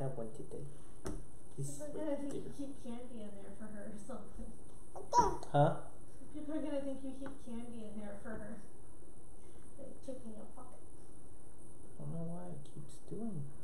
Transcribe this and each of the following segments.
have one today. He's People are gonna think you keep candy in there for her or something. Huh? People are gonna think you keep candy in there for her. Like checking your pocket. I don't know why it keeps doing that.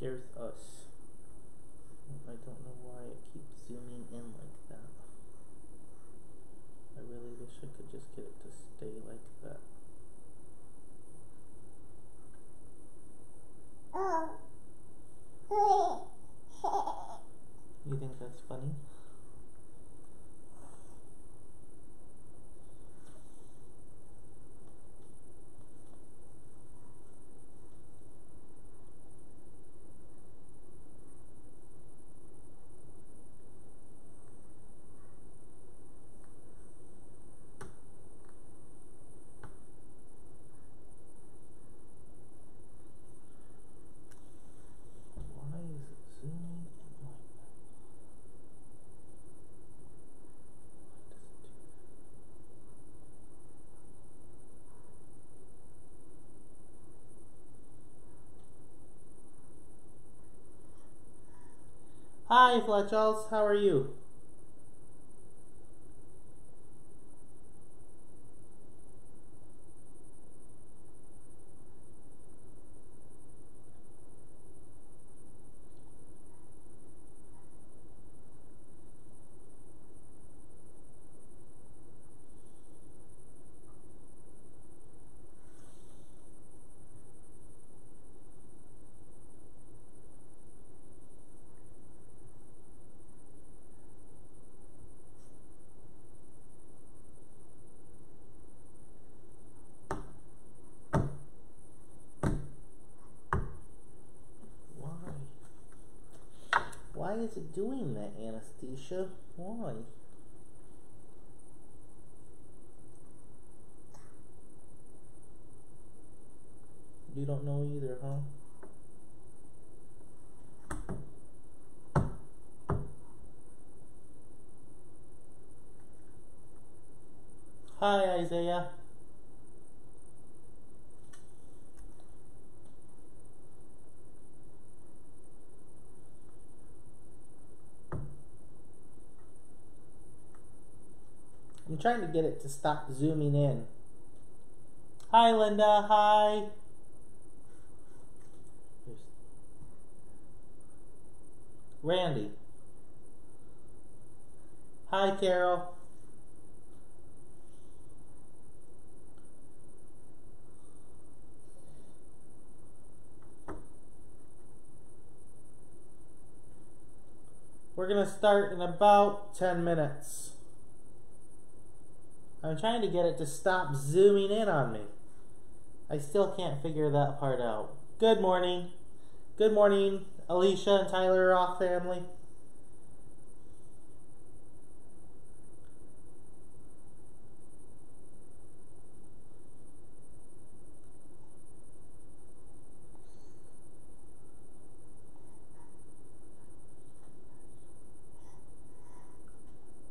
There's us. I don't know why it keeps zooming in like that. I really wish I could just get it to stay like that. You think that's funny? Why is it zooming in like that? Why does it do that? Hi, Fletchels. How are you? Why? Why is it doing that, Anastasia? Why? You don't know either, huh? Hi, Isaiah. I'm trying to get it to stop zooming in. Hi, Linda. Hi. Randy. Hi, Carol. We're going to start in about 10 minutes. I'm trying to get it to stop zooming in on me. I still can't figure that part out. Good morning. Good morning, Alicia and Tyler Roth family.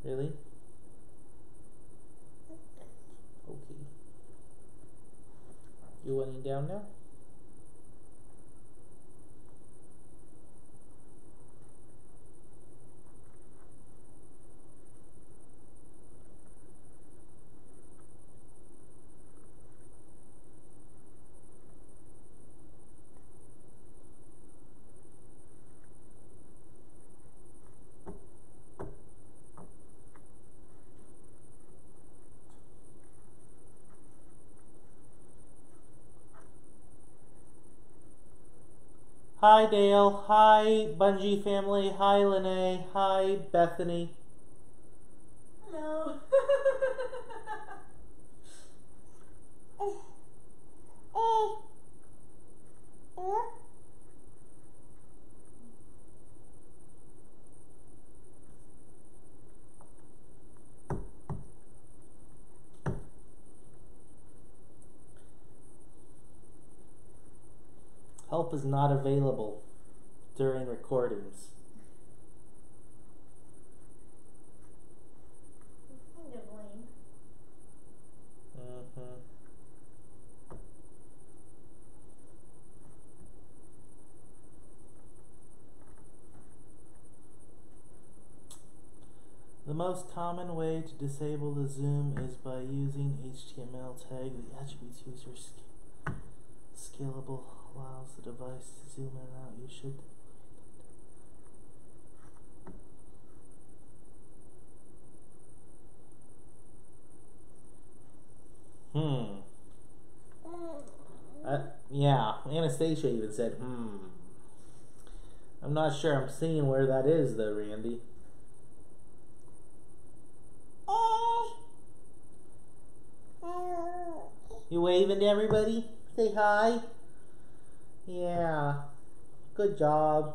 Really? Okay. You wanting down now? Hi Dale. Hi Bungie family. Hi Lene. Hi Bethany. Help is not available during recordings. Mm-hmm. The most common way to disable the zoom is by using HTML tag. The attributes user sc- scalable allows the device to zoom in and out. You should. Hmm. Uh, yeah, Anastasia even said, hmm. I'm not sure I'm seeing where that is, though, Randy. You waving to everybody? Say hi. Yeah. Good job.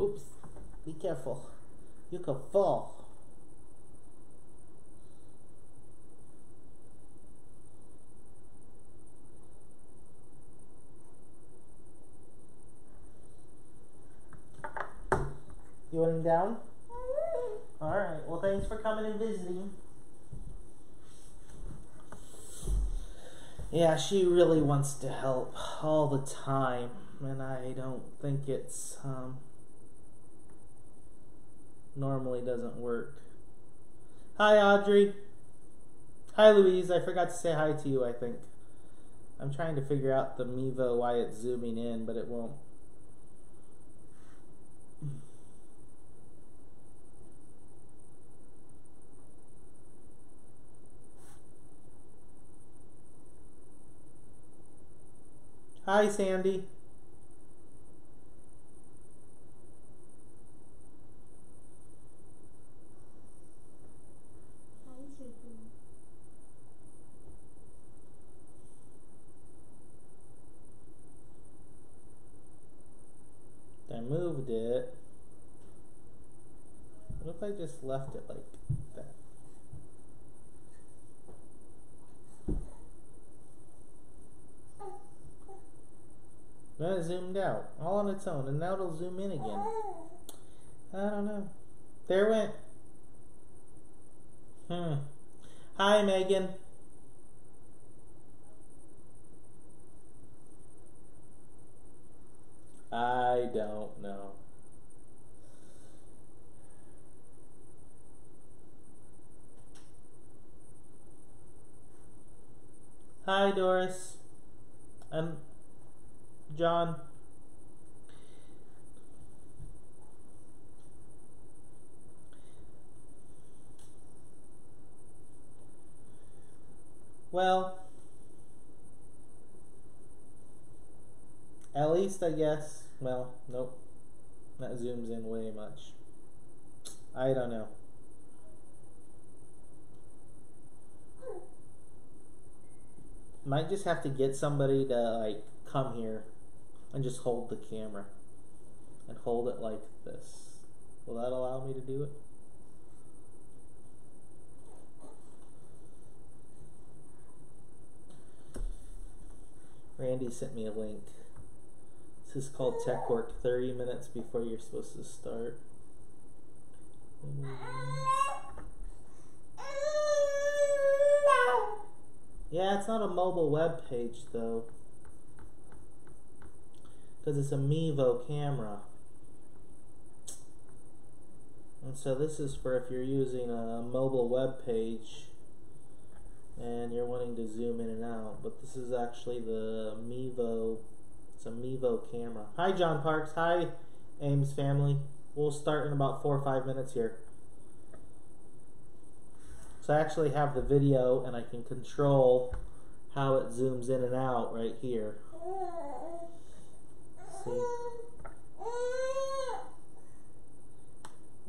Oops. Be careful. You could fall. Him down? Alright, well, thanks for coming and visiting. Yeah, she really wants to help all the time, and I don't think it's, um, normally doesn't work. Hi, Audrey. Hi, Louise. I forgot to say hi to you, I think. I'm trying to figure out the Mevo why it's zooming in, but it won't. Hi, Sandy. I moved it. What if I just left it like that? Then it zoomed out all on its own, and now it'll zoom in again. I don't know. There went. Hmm. Hi, Megan. I don't know. Hi, Doris. I'm John. Well, at least I guess. Well, nope. That zooms in way much. I don't know. Might just have to get somebody to like come here and just hold the camera and hold it like this. Will that allow me to do it? Randy sent me a link. This is called Tech Work 30 minutes before you're supposed to start. Yeah, it's not a mobile web page though. Because it's a Mevo camera. And so this is for if you're using a mobile web page and you're wanting to zoom in and out. But this is actually the Mevo. It's a Mevo camera. Hi, John Parks. Hi, Ames family. We'll start in about four or five minutes here. So I actually have the video and I can control how it zooms in and out right here. See?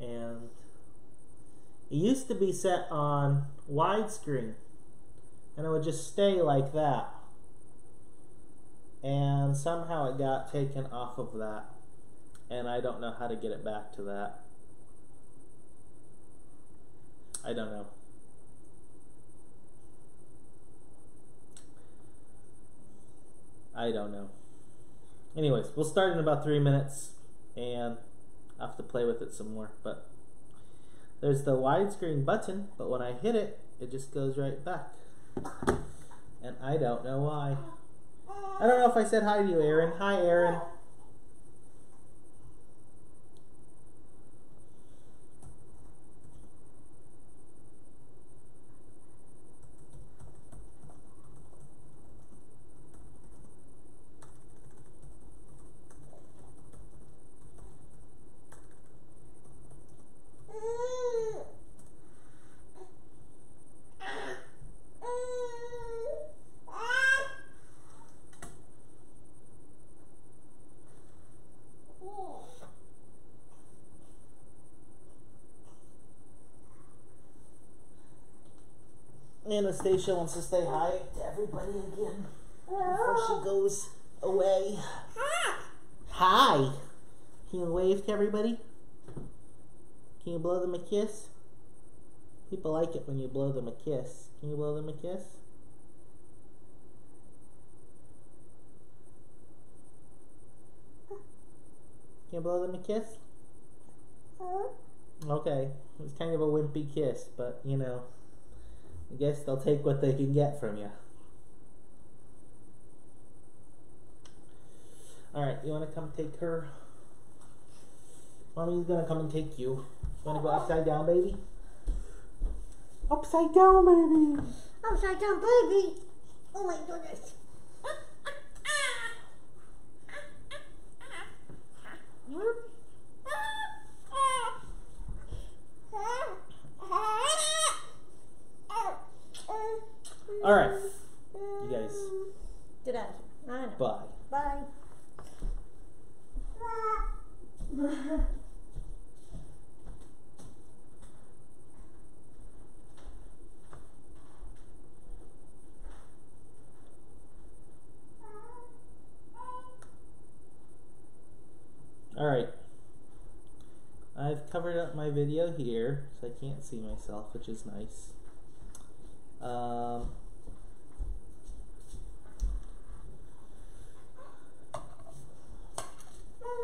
And it used to be set on widescreen and it would just stay like that. And somehow it got taken off of that. and I don't know how to get it back to that. I don't know. I don't know. Anyways, we'll start in about three minutes, and I have to play with it some more. But there's the widescreen button, but when I hit it, it just goes right back. And I don't know why. I don't know if I said hi to you, Aaron. Hi, Aaron. Anastasia wants to say hi to everybody again before she goes away. Hi. Can you wave to everybody? Can you blow them a kiss? People like it when you blow them a kiss. Can you blow them a kiss? Can you blow them a kiss? Okay. It's kind of a wimpy kiss, but you know. I guess they'll take what they can get from you. Alright, you want to come take her? Mommy's gonna come and take you. You want to go upside down, baby? Upside down, baby! Upside down, baby. Oh my goodness. Alright, you guys, Get out of here. I know. bye. Bye. Alright. I've covered up my video here, so I can't see myself, which is nice. Um,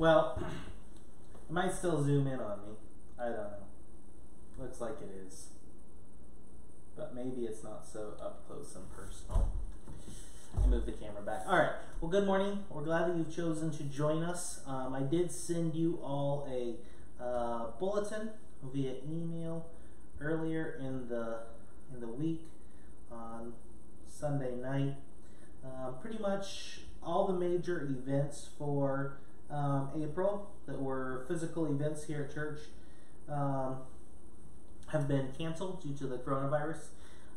Well, it might still zoom in on me. I don't know. Looks like it is. But maybe it's not so up close and personal. I move the camera back. All right. Well, good morning. We're glad that you've chosen to join us. Um, I did send you all a uh, bulletin via email earlier in the in the week on Sunday night. Um, pretty much all the major events for um, April that were physical events here at church um, have been canceled due to the coronavirus.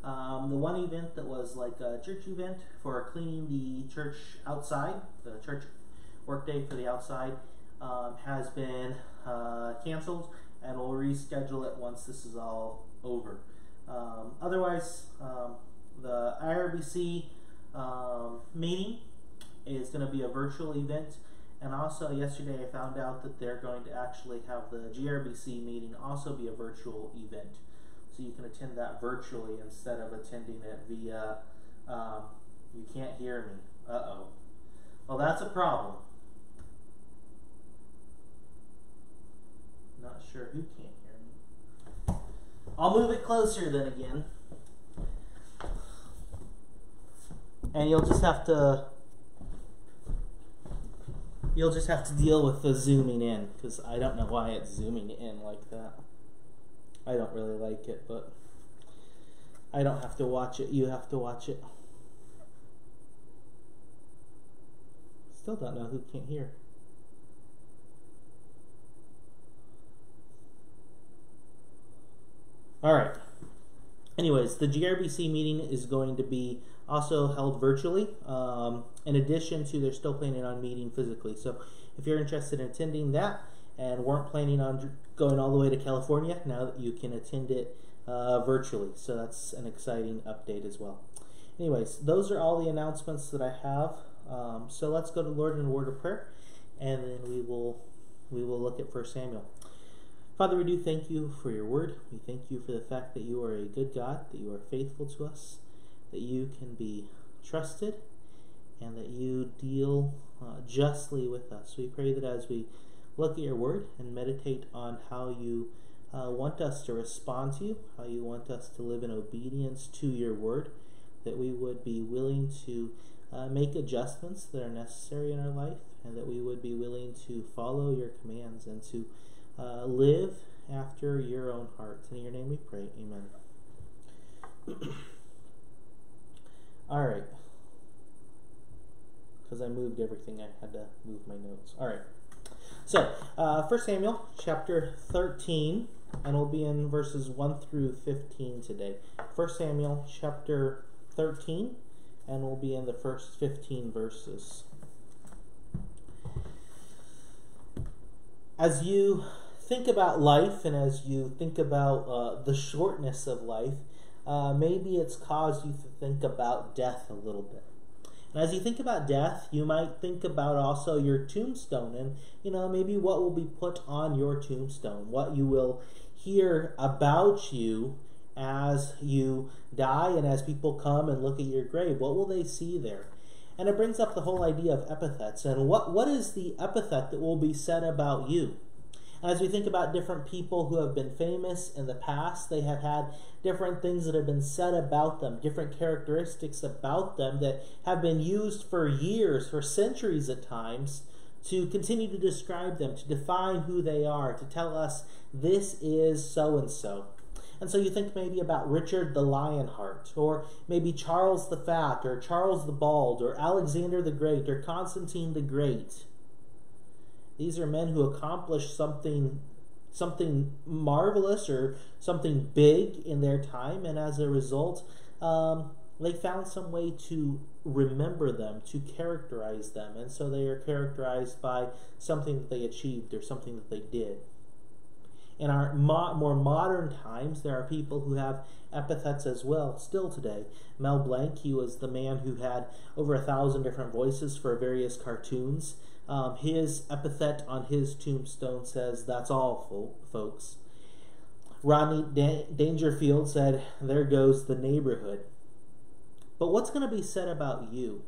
Um, the one event that was like a church event for cleaning the church outside, the church workday for the outside, um, has been uh, canceled, and we'll reschedule it once this is all over. Um, otherwise, um, the IRBC meeting is going to be a virtual event. And also, yesterday I found out that they're going to actually have the GRBC meeting also be a virtual event. So you can attend that virtually instead of attending it via, um, you can't hear me. Uh oh. Well, that's a problem. Not sure who can't hear me. I'll move it closer then again. And you'll just have to You'll just have to deal with the zooming in because I don't know why it's zooming in like that. I don't really like it, but I don't have to watch it. You have to watch it. Still don't know who can't hear. All right. Anyways, the GRBC meeting is going to be also held virtually. Um, in addition to, they're still planning on meeting physically. So, if you're interested in attending that and weren't planning on going all the way to California, now that you can attend it uh, virtually. So that's an exciting update as well. Anyways, those are all the announcements that I have. Um, so let's go to Lord in a word of prayer, and then we will we will look at First Samuel. Father, we do thank you for your word. We thank you for the fact that you are a good God, that you are faithful to us, that you can be trusted, and that you deal uh, justly with us. We pray that as we look at your word and meditate on how you uh, want us to respond to you, how you want us to live in obedience to your word, that we would be willing to uh, make adjustments that are necessary in our life, and that we would be willing to follow your commands and to uh, live after your own heart. In your name we pray. Amen. All right. Because I moved everything, I had to move my notes. All right. So, uh, 1 Samuel chapter 13, and we'll be in verses 1 through 15 today. 1 Samuel chapter 13, and we'll be in the first 15 verses. As you think about life and as you think about uh, the shortness of life, uh, maybe it's caused you to think about death a little bit. And as you think about death, you might think about also your tombstone and, you know, maybe what will be put on your tombstone, what you will hear about you as you die and as people come and look at your grave. What will they see there? And it brings up the whole idea of epithets and what, what is the epithet that will be said about you? As we think about different people who have been famous in the past, they have had different things that have been said about them, different characteristics about them that have been used for years, for centuries at times, to continue to describe them, to define who they are, to tell us this is so and so. And so you think maybe about Richard the Lionheart, or maybe Charles the Fat, or Charles the Bald, or Alexander the Great, or Constantine the Great. These are men who accomplished something something marvelous or something big in their time, and as a result, um, they found some way to remember them, to characterize them, and so they are characterized by something that they achieved or something that they did. In our mo- more modern times, there are people who have epithets as well, still today. Mel Blanc, he was the man who had over a thousand different voices for various cartoons. Um, his epithet on his tombstone says, That's all, fo- folks. Rodney da- Dangerfield said, There goes the neighborhood. But what's going to be said about you?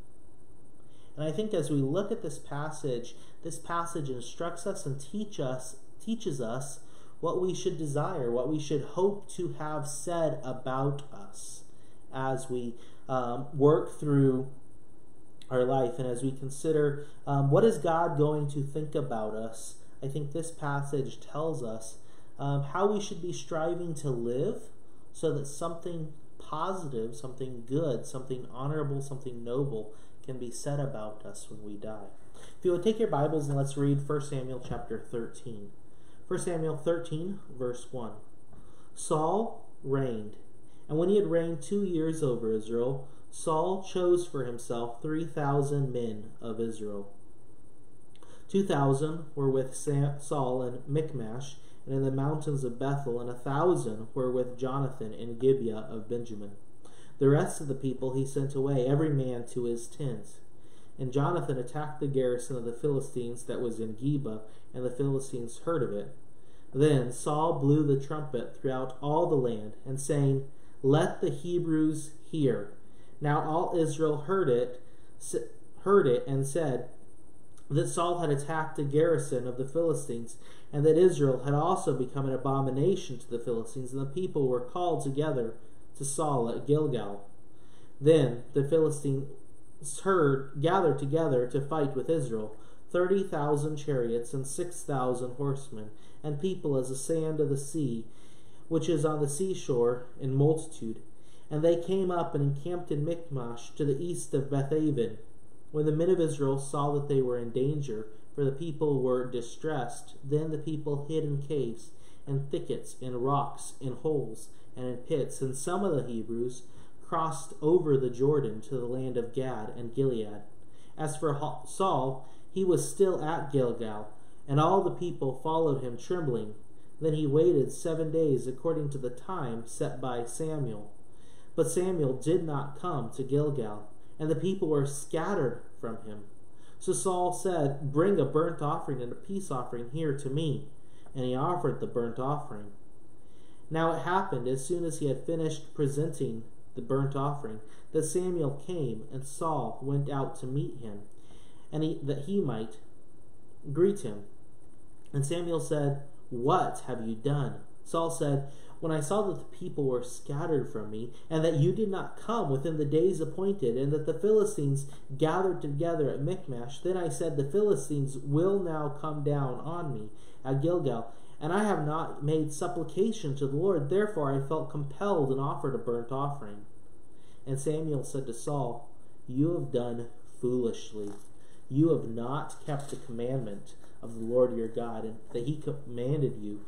And I think as we look at this passage, this passage instructs us and teach us, teaches us what we should desire, what we should hope to have said about us as we um, work through our life and as we consider um, what is God going to think about us, I think this passage tells us um, how we should be striving to live so that something positive, something good, something honorable, something noble can be said about us when we die. If you would take your Bibles and let's read 1 Samuel chapter 13. 1 Samuel 13, verse 1. Saul reigned, and when he had reigned two years over Israel, Saul chose for himself 3,000 men of Israel. 2,000 were with Saul in Michmash and in the mountains of Bethel, and a thousand were with Jonathan in Gibeah of Benjamin. The rest of the people he sent away, every man to his tent. And Jonathan attacked the garrison of the Philistines that was in Geba, and the Philistines heard of it. Then Saul blew the trumpet throughout all the land, and saying, Let the Hebrews hear. Now all Israel heard it, heard it, and said that Saul had attacked a garrison of the Philistines, and that Israel had also become an abomination to the Philistines, and the people were called together to Saul at Gilgal. Then the Philistines heard gathered together to fight with Israel, thirty thousand chariots and six thousand horsemen, and people as the sand of the sea, which is on the seashore in multitude. And they came up and encamped in Michmash to the east of Bethaven. When the men of Israel saw that they were in danger, for the people were distressed, then the people hid in caves, and thickets, in rocks, in holes, and in pits. And some of the Hebrews crossed over the Jordan to the land of Gad and Gilead. As for Saul, he was still at Gilgal, and all the people followed him trembling. Then he waited seven days according to the time set by Samuel. But Samuel did not come to Gilgal, and the people were scattered from him. So Saul said, Bring a burnt offering and a peace offering here to me. And he offered the burnt offering. Now it happened, as soon as he had finished presenting the burnt offering, that Samuel came, and Saul went out to meet him, and he, that he might greet him. And Samuel said, What have you done? Saul said, when I saw that the people were scattered from me, and that you did not come within the days appointed, and that the Philistines gathered together at Michmash, then I said, The Philistines will now come down on me at Gilgal, and I have not made supplication to the Lord. Therefore I felt compelled and offered a burnt offering. And Samuel said to Saul, You have done foolishly. You have not kept the commandment of the Lord your God, and that he commanded you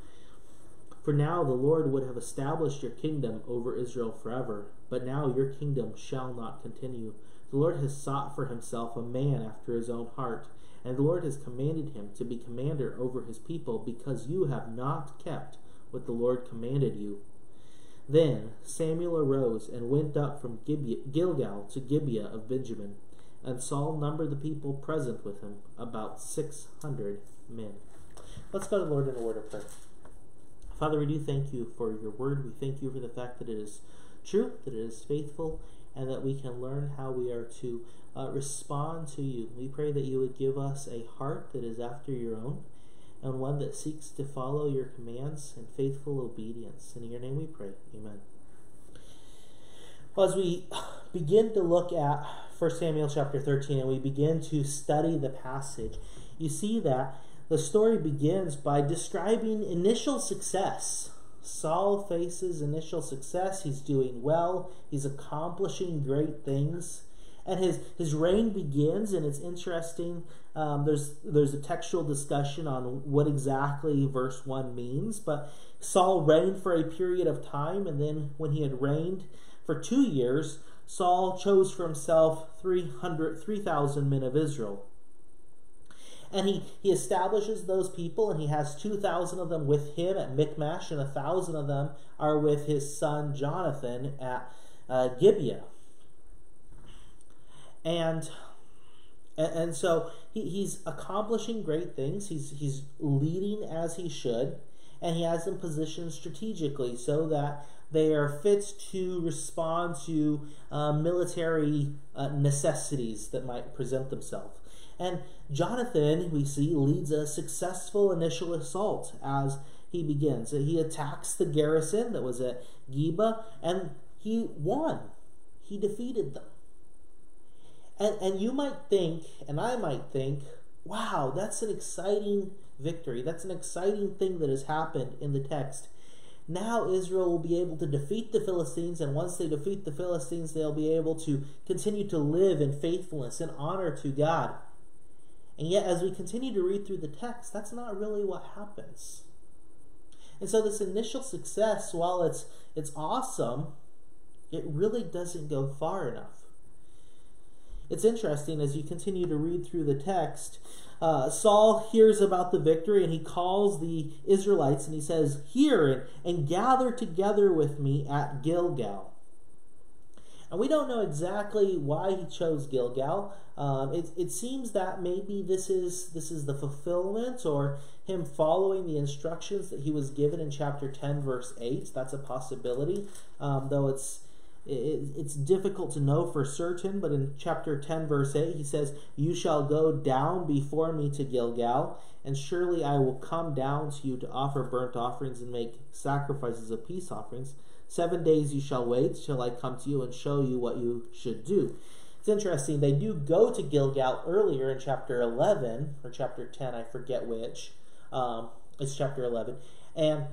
for now the Lord would have established your kingdom over Israel forever, but now your kingdom shall not continue. The Lord has sought for himself a man after his own heart, and the Lord has commanded him to be commander over his people, because you have not kept what the Lord commanded you. Then Samuel arose and went up from Gilgal to Gibeah of Benjamin, and Saul numbered the people present with him, about six hundred men. Let's go to the Lord in a word of prayer. Father, we do thank you for your word. We thank you for the fact that it is true, that it is faithful, and that we can learn how we are to uh, respond to you. We pray that you would give us a heart that is after your own and one that seeks to follow your commands in faithful obedience. In your name we pray. Amen. Well, as we begin to look at 1 Samuel chapter 13 and we begin to study the passage, you see that the story begins by describing initial success. Saul faces initial success. He's doing well. He's accomplishing great things. And his, his reign begins, and it's interesting. Um, there's, there's a textual discussion on what exactly verse 1 means. But Saul reigned for a period of time, and then when he had reigned for two years, Saul chose for himself 300, 3,000 men of Israel and he, he establishes those people, and he has 2,000 of them with him at Michmash, and a 1,000 of them are with his son Jonathan at uh, Gibeah. And, and, and so he, he's accomplishing great things. He's, he's leading as he should, and he has them positioned strategically so that they are fit to respond to uh, military uh, necessities that might present themselves. And Jonathan, we see, leads a successful initial assault as he begins. He attacks the garrison that was at Geba, and he won. He defeated them. And, and you might think, and I might think, wow, that's an exciting victory. That's an exciting thing that has happened in the text. Now Israel will be able to defeat the Philistines, and once they defeat the Philistines, they'll be able to continue to live in faithfulness and honor to God. And yet, as we continue to read through the text, that's not really what happens. And so, this initial success, while it's, it's awesome, it really doesn't go far enough. It's interesting as you continue to read through the text. Uh, Saul hears about the victory and he calls the Israelites and he says, Hear and, and gather together with me at Gilgal. And we don't know exactly why he chose Gilgal. Um, it, it seems that maybe this is this is the fulfillment or him following the instructions that he was given in chapter 10 verse 8 that's a possibility. Um, though it's it, it's difficult to know for certain but in chapter 10 verse 8 he says you shall go down before me to gilgal and surely i will come down to you to offer burnt offerings and make sacrifices of peace offerings seven days you shall wait till i come to you and show you what you should do it's interesting, they do go to Gilgal earlier in chapter 11, or chapter 10, I forget which. Um, it's chapter 11. And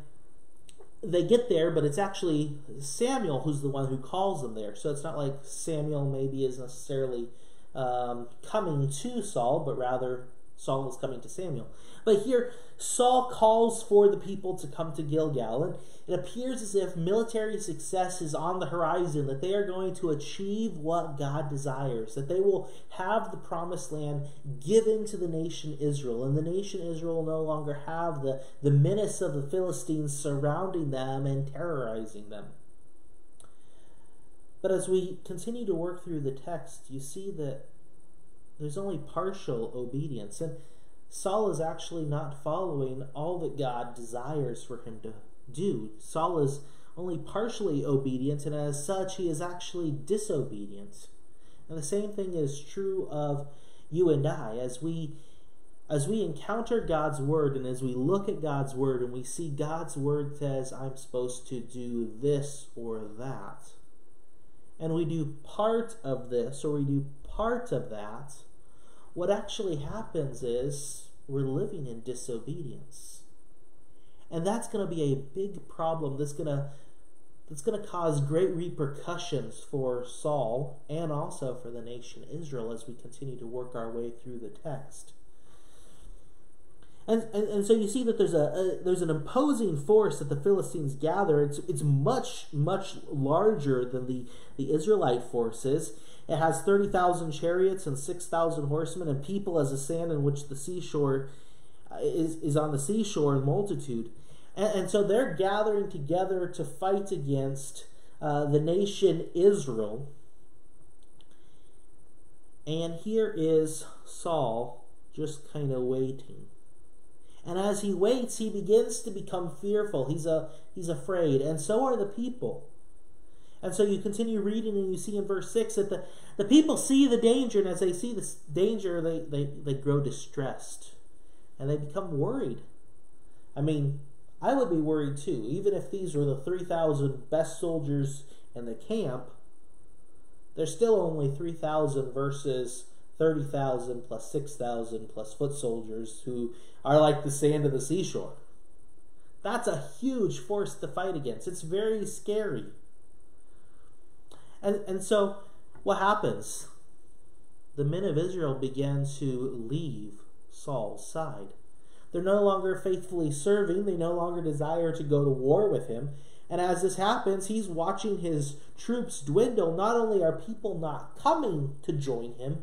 they get there, but it's actually Samuel who's the one who calls them there. So it's not like Samuel maybe is necessarily um, coming to Saul, but rather Saul is coming to Samuel. But here, Saul calls for the people to come to Gilgal, and it appears as if military success is on the horizon, that they are going to achieve what God desires, that they will have the promised land given to the nation Israel, and the nation Israel will no longer have the, the menace of the Philistines surrounding them and terrorizing them. But as we continue to work through the text, you see that there's only partial obedience. And Saul is actually not following all that God desires for him to do. Saul is only partially obedient, and as such, he is actually disobedient. And the same thing is true of you and I. As we as we encounter God's word and as we look at God's word and we see God's word says, I'm supposed to do this or that, and we do part of this or we do part of that, what actually happens is we're living in disobedience. And that's going to be a big problem that's going to that's going to cause great repercussions for Saul and also for the nation Israel as we continue to work our way through the text. And, and, and so you see that there's a, a, there's an imposing force that the Philistines gather. It's it's much much larger than the the Israelite forces. It has thirty thousand chariots and six thousand horsemen, and people as the sand in which the seashore uh, is is on the seashore in multitude. And, and so they're gathering together to fight against uh, the nation Israel. And here is Saul just kind of waiting. And as he waits, he begins to become fearful. He's a he's afraid, and so are the people. And so you continue reading, and you see in verse six that the, the people see the danger, and as they see this danger, they, they, they grow distressed and they become worried. I mean, I would be worried too, even if these were the 3,000 best soldiers in the camp. There's still only 3,000 versus 30,000 plus 6,000 plus foot soldiers who are like the sand of the seashore. That's a huge force to fight against. It's very scary. And, and so, what happens? The men of Israel began to leave Saul's side. They're no longer faithfully serving, they no longer desire to go to war with him. And as this happens, he's watching his troops dwindle. Not only are people not coming to join him,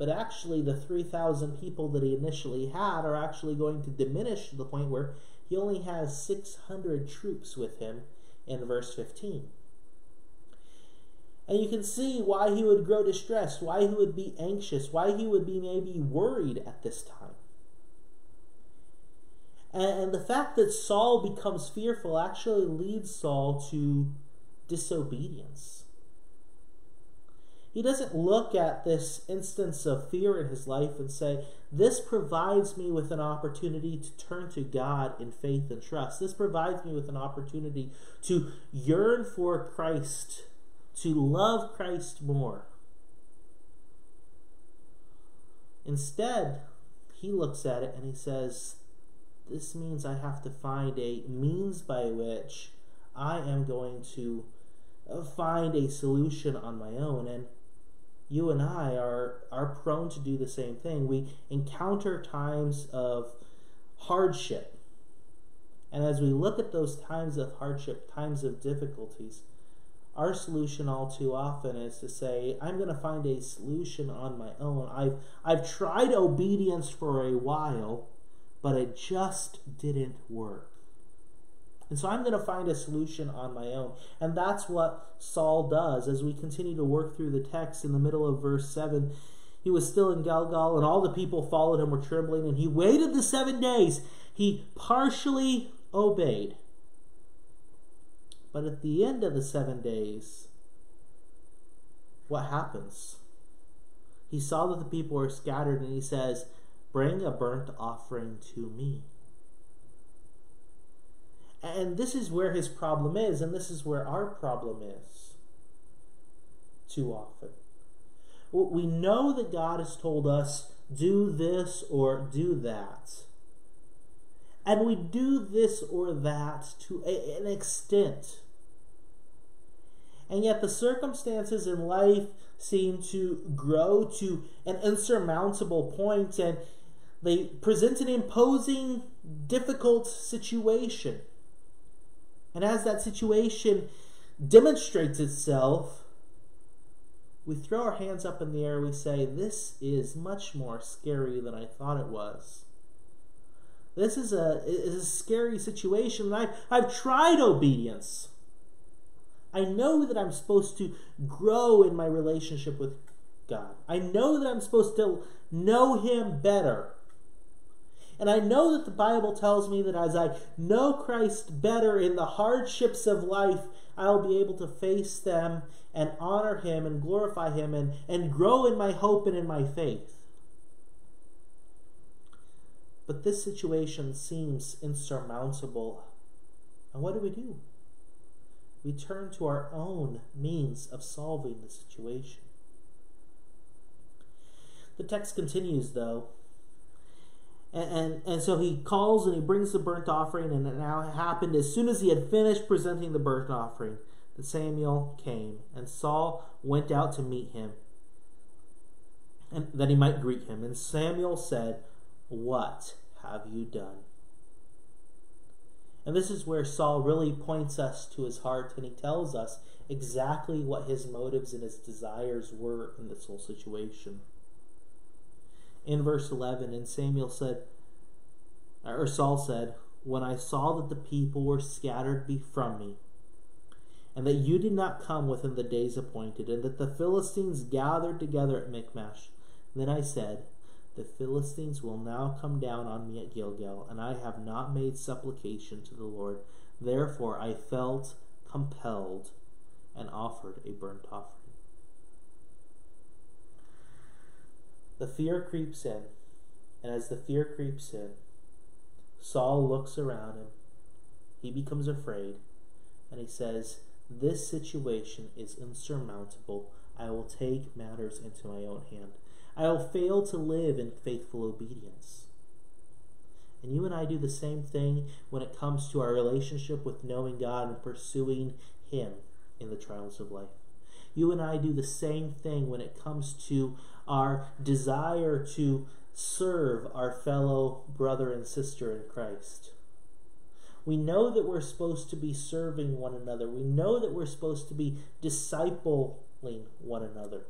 but actually the 3,000 people that he initially had are actually going to diminish to the point where he only has 600 troops with him in verse 15. And you can see why he would grow distressed, why he would be anxious, why he would be maybe worried at this time. And the fact that Saul becomes fearful actually leads Saul to disobedience. He doesn't look at this instance of fear in his life and say, This provides me with an opportunity to turn to God in faith and trust. This provides me with an opportunity to yearn for Christ, to love Christ more. Instead, he looks at it and he says, This means I have to find a means by which I am going to find a solution on my own. And you and I are are prone to do the same thing. We encounter times of hardship. And as we look at those times of hardship, times of difficulties, our solution all too often is to say, I'm going to find a solution on my own. I've I've tried obedience for a while, but it just didn't work. And so I'm going to find a solution on my own. And that's what Saul does as we continue to work through the text in the middle of verse 7. He was still in Gilgal, and all the people followed him were trembling, and he waited the seven days. He partially obeyed. But at the end of the seven days, what happens? He saw that the people were scattered, and he says, Bring a burnt offering to me. And this is where his problem is, and this is where our problem is too often. We know that God has told us, do this or do that. And we do this or that to a, an extent. And yet the circumstances in life seem to grow to an insurmountable point and they present an imposing, difficult situation. And as that situation demonstrates itself, we throw our hands up in the air. We say, This is much more scary than I thought it was. This is a, is a scary situation. I've, I've tried obedience. I know that I'm supposed to grow in my relationship with God. I know that I'm supposed to know Him better. And I know that the Bible tells me that as I know Christ better in the hardships of life, I'll be able to face them and honor Him and glorify Him and, and grow in my hope and in my faith. But this situation seems insurmountable. And what do we do? We turn to our own means of solving the situation. The text continues, though, and, and, so he calls and he brings the burnt offering, and it now happened as soon as he had finished presenting the burnt offering that Samuel came, and Saul went out to meet him, and that he might greet him. And Samuel said, What have you done? And this is where Saul really points us to his heart, and he tells us exactly what his motives and his desires were in this whole situation in verse 11, and Samuel said, or Saul said, When I saw that the people were scattered from me, and that you did not come within the days appointed, and that the Philistines gathered together at Michmash, then I said, The Philistines will now come down on me at Gilgal, and I have not made supplication to the Lord. Therefore I felt compelled and offered a burnt offering. The fear creeps in, and as the fear creeps in, Saul looks around him. He becomes afraid, and he says, This situation is insurmountable. I will take matters into my own hand. I will fail to live in faithful obedience. And you and I do the same thing when it comes to our relationship with knowing God and pursuing Him in the trials of life. You and I do the same thing when it comes to our desire to serve our fellow brother and sister in Christ. We know that we're supposed to be serving one another. We know that we're supposed to be discipling one another.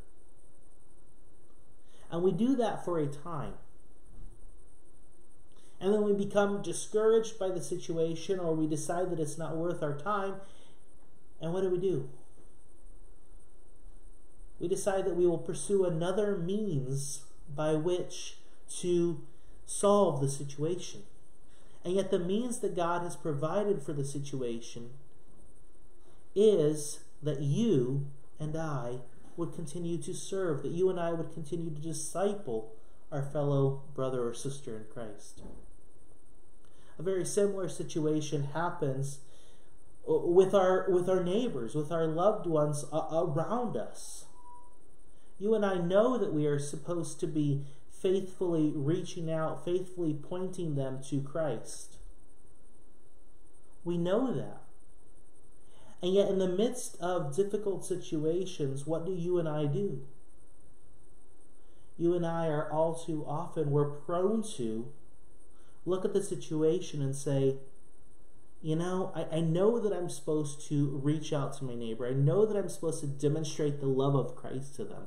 And we do that for a time. And then we become discouraged by the situation or we decide that it's not worth our time. And what do we do? We decide that we will pursue another means by which to solve the situation. And yet, the means that God has provided for the situation is that you and I would continue to serve, that you and I would continue to disciple our fellow brother or sister in Christ. A very similar situation happens with our with our neighbors, with our loved ones around us. You and I know that we are supposed to be faithfully reaching out, faithfully pointing them to Christ. We know that. And yet, in the midst of difficult situations, what do you and I do? You and I are all too often, we're prone to look at the situation and say, you know, I, I know that I'm supposed to reach out to my neighbor. I know that I'm supposed to demonstrate the love of Christ to them.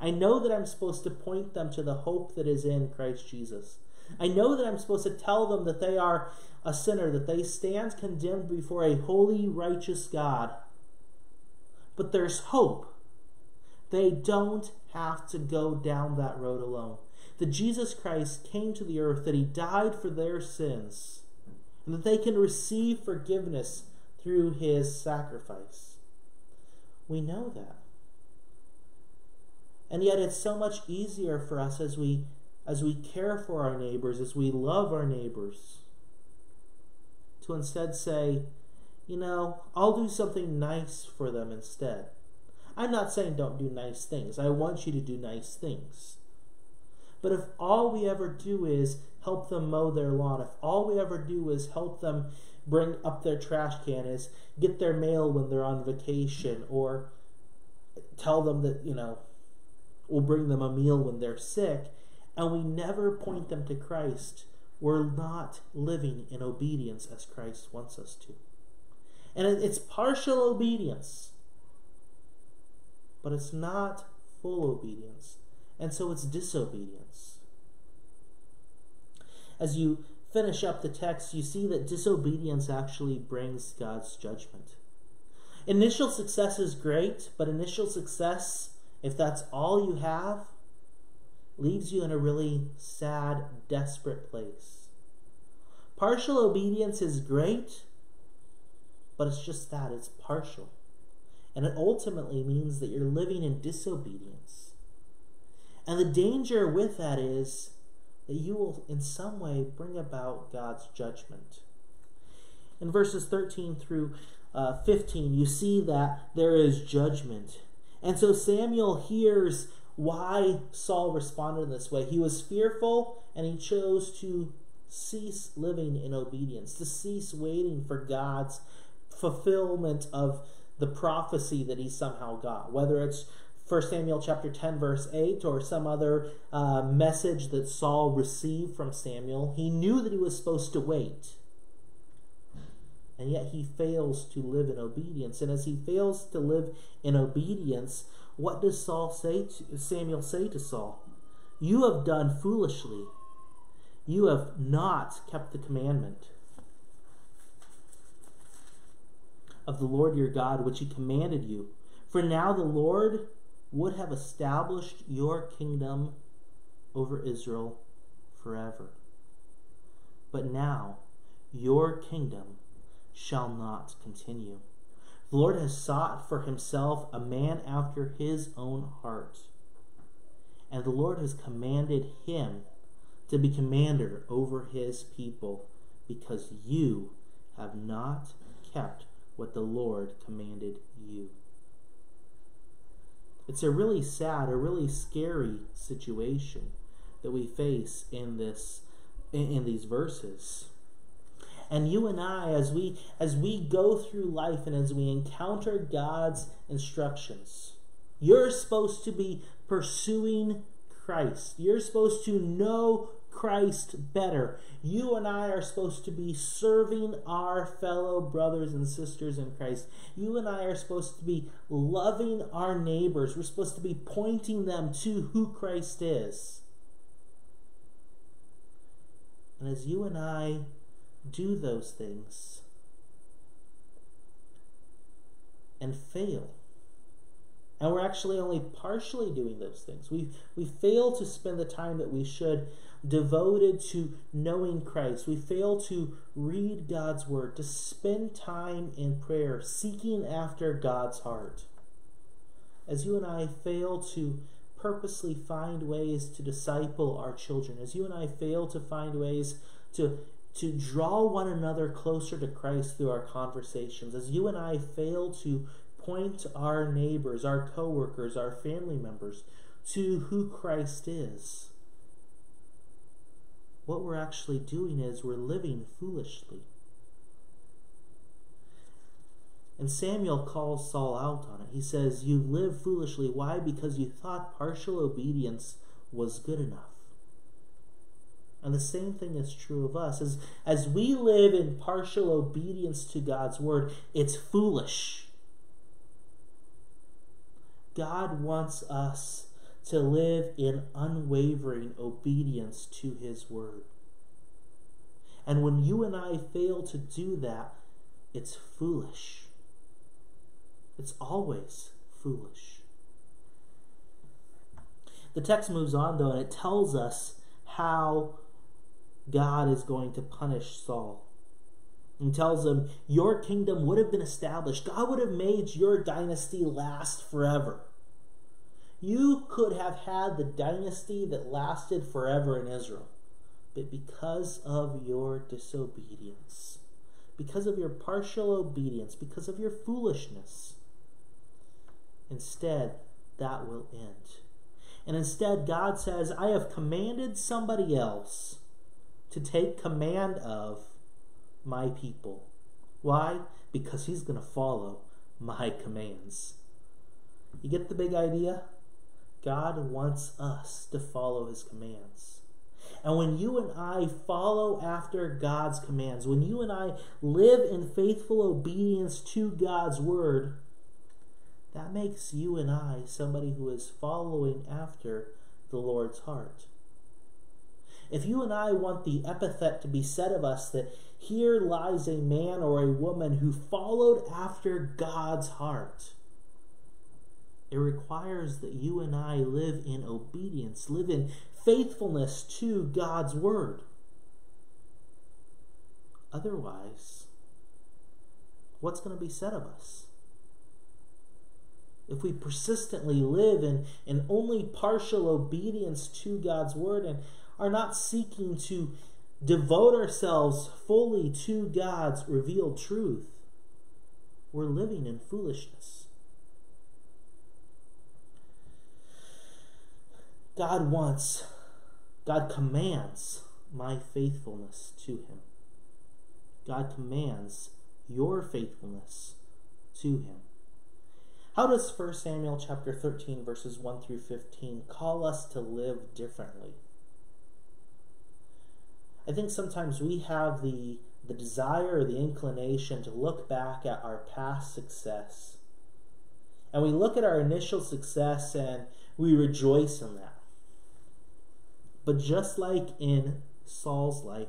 I know that I'm supposed to point them to the hope that is in Christ Jesus. I know that I'm supposed to tell them that they are a sinner, that they stand condemned before a holy, righteous God. But there's hope. They don't have to go down that road alone. That Jesus Christ came to the earth, that he died for their sins, and that they can receive forgiveness through his sacrifice. We know that. And yet it's so much easier for us as we as we care for our neighbors, as we love our neighbors, to instead say, you know, I'll do something nice for them instead. I'm not saying don't do nice things. I want you to do nice things. But if all we ever do is help them mow their lawn, if all we ever do is help them bring up their trash can, is get their mail when they're on vacation, or tell them that, you know, we'll bring them a meal when they're sick, and we never point them to Christ, we're not living in obedience as Christ wants us to. And it's partial obedience, but it's not full obedience. And so it's disobedience. As you finish up the text, you see that disobedience actually brings God's judgment. Initial success is great, but initial success, if that's all you have, leaves you in a really sad, desperate place. Partial obedience is great, but it's just that it's partial. And it ultimately means that you're living in disobedience. And the danger with that is that you will, in some way, bring about God's judgment. In verses 13 through uh, 15, you see that there is judgment. And so Samuel hears why Saul responded in this way. He was fearful and he chose to cease living in obedience, to cease waiting for God's fulfillment of the prophecy that he somehow got, whether it's 1 Samuel chapter 10 verse 8 or some other uh, message that Saul received from Samuel. He knew that he was supposed to wait. And yet he fails to live in obedience. And as he fails to live in obedience, what does Saul say to, Samuel say to Saul? You have done foolishly. You have not kept the commandment of the Lord your God, which he commanded you. For now the Lord would have established your kingdom over Israel forever. But now your kingdom shall not continue. The Lord has sought for himself a man after his own heart. And the Lord has commanded him to be commander over his people because you have not kept what the Lord commanded you. It's a really sad, a really scary situation that we face in this in, these verses. And you and I as we as we go through life and as we encounter God's instructions, you're supposed to be pursuing Christ. You're supposed to know Christ better. You and I are supposed to be serving our fellow brothers and sisters in Christ. You and I are supposed to be loving our neighbors. We're supposed to be pointing them to who Christ is. And as you and I do those things and fail, and we're actually only partially doing those things. We we fail to spend the time that we should devoted to knowing Christ. We fail to read God's word, to spend time in prayer, seeking after God's heart. As you and I fail to purposely find ways to disciple our children, as you and I fail to find ways to to draw one another closer to Christ through our conversations, as you and I fail to point our neighbors, our coworkers, our family members to who Christ is. What we're actually doing is we're living foolishly. And Samuel calls Saul out on it. He says, You live foolishly. Why? Because you thought partial obedience was good enough. And the same thing is true of us. As, as we live in partial obedience to God's word, it's foolish. God wants us to live in unwavering obedience to His word. And when you and I fail to do that, it's foolish. It's always foolish. The text moves on, though, and it tells us how God is going to punish Saul. And tells him, Your kingdom would have been established. God would have made your dynasty last forever. You could have had the dynasty that lasted forever in Israel. But because of your disobedience, because of your partial obedience, because of your foolishness, instead, that will end. And instead, God says, I have commanded somebody else to take command of my people. Why? Because he's going to follow my commands. You get the big idea? God wants us to follow his commands. And when you and I follow after God's commands, when you and I live in faithful obedience to God's word, that makes you and I somebody who is following after the Lord's heart. If you and I want the epithet to be said of us that here lies a man or a woman who followed after God's heart, it requires that you and I live in obedience, live in faithfulness to God's word. Otherwise, what's going to be said of us? If we persistently live in, in only partial obedience to God's word and are not seeking to devote ourselves fully to God's revealed truth, we're living in foolishness. God wants, God commands my faithfulness to Him. God commands your faithfulness to Him. How does 1 Samuel chapter 13 verses 1 through 15 call us to live differently? I think sometimes we have the the desire or the inclination to look back at our past success. And we look at our initial success and we rejoice in that. But just like in Saul's life,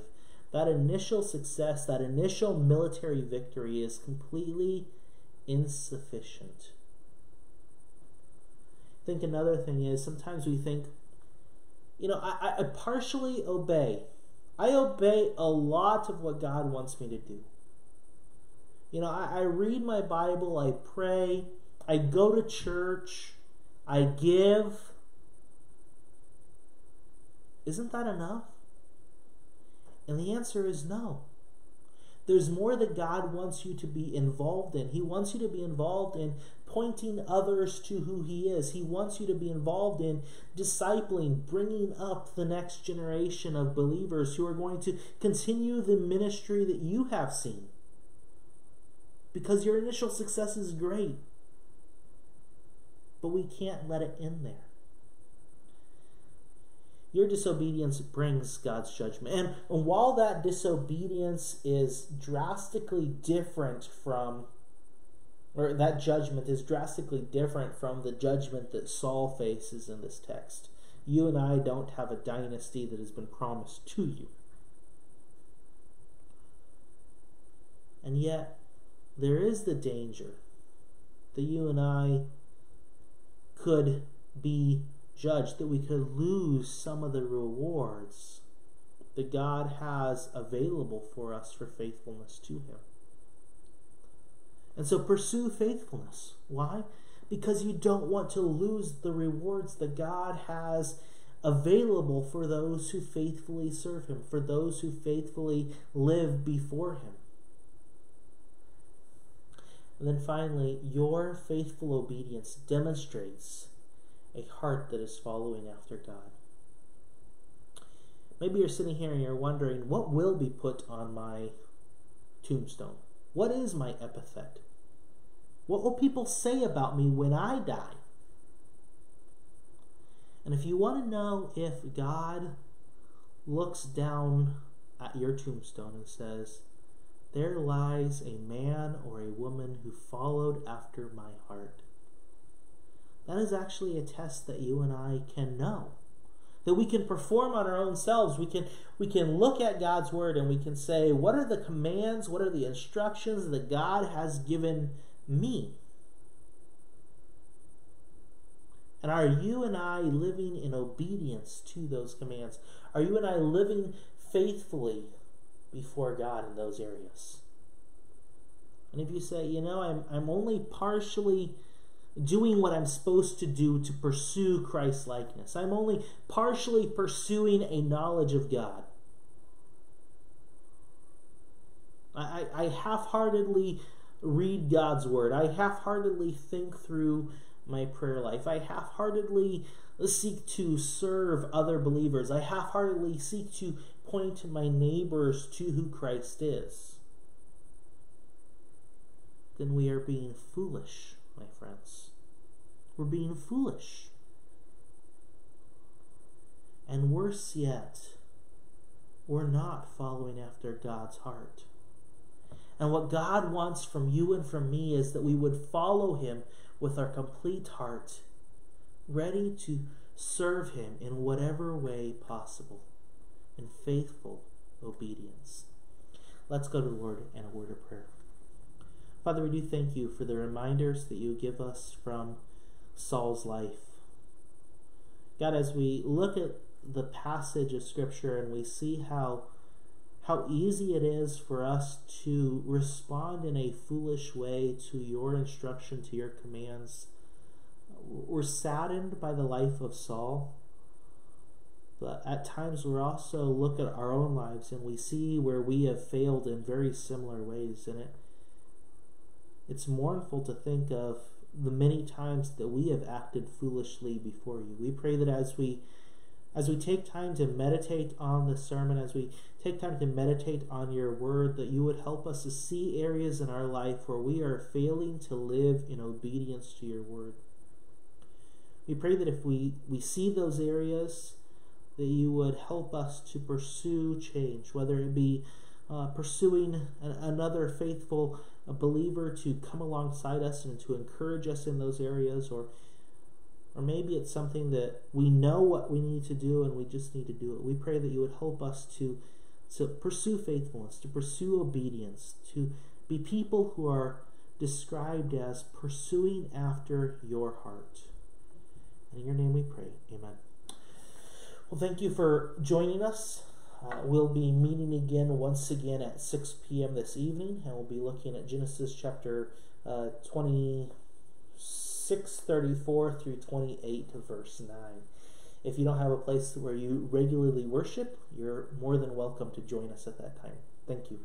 that initial success, that initial military victory is completely insufficient. I think another thing is sometimes we think, you know, I, I partially obey. I obey a lot of what God wants me to do. You know, I, I read my Bible, I pray, I go to church, I give. Isn't that enough? And the answer is no. There's more that God wants you to be involved in. He wants you to be involved in pointing others to who He is. He wants you to be involved in discipling, bringing up the next generation of believers who are going to continue the ministry that you have seen. Because your initial success is great, but we can't let it end there. Your disobedience brings God's judgment. And, while that disobedience is drastically different from or that judgment is drastically different from the judgment that Saul faces in this text. You and I don't have a dynasty that has been promised to you. And yet, there is the danger that you and I could be judged, that we could lose some of the rewards that God has available for us for faithfulness to Him. And so pursue faithfulness. Why? Because you don't want to lose the rewards that God has available for those who faithfully serve Him, for those who faithfully live before Him. And then finally, your faithful obedience demonstrates a heart that is following after God. Maybe you're sitting here and you're wondering, what will be put on my tombstone? What is my epithet? What will people say about me when I die? And if you want to know if God looks down at your tombstone and says, There lies a man or a woman who followed after my heart, that is actually a test that you and I can know that we can perform on our own selves. We can we can look at God's word and we can say, what are the commands, what are the instructions that God has given me? And are you and I living in obedience to those commands? Are you and I living faithfully before God in those areas? And if you say, you know, I'm I'm only partially doing what I'm supposed to do to pursue Christ likeness. I'm only partially pursuing a knowledge of God. I, I half heartedly read God's word. I half heartedly think through my prayer life. I half heartedly seek to serve other believers. I half heartedly seek to point my neighbors to who Christ is. Then we are being foolish, friends. We're being foolish. And worse yet, we're not following after God's heart. And what God wants from you and from me is that we would follow Him with our complete heart, ready to serve Him in whatever way possible, in faithful obedience. Let's go to the Lord in a word of prayer. Father, we do thank you for the reminders that you give us from Saul's life. God, as we look at the passage of Scripture and we see how how easy it is for us to respond in a foolish way to your instruction, to your commands. We're saddened by the life of Saul, but at times we also look at our own lives and we see where we have failed in very similar ways. And it it's mournful to think of the many times that we have acted foolishly before you. We pray that as we as we take time to meditate on the sermon, as we take time to meditate on your word, that you would help us to see areas in our life where we are failing to live in obedience to your word. We pray that if we, we see those areas, that you would help us to pursue change, whether it be uh, pursuing an, another faithful believer to come alongside us and to encourage us in those areas, or or maybe it's something that we know what we need to do and we just need to do it. We pray that you would help us to, to pursue faithfulness, to pursue obedience, to be people who are described as pursuing after your heart. And in your name we pray. Amen. Well, thank you for joining us. Uh, we'll be meeting again once again at 6 p.m. this evening, and we'll be looking at Genesis chapter uh, 20. 634 through 28 verse 9. If you don't have a place where you regularly worship, you're more than welcome to join us at that time. Thank you.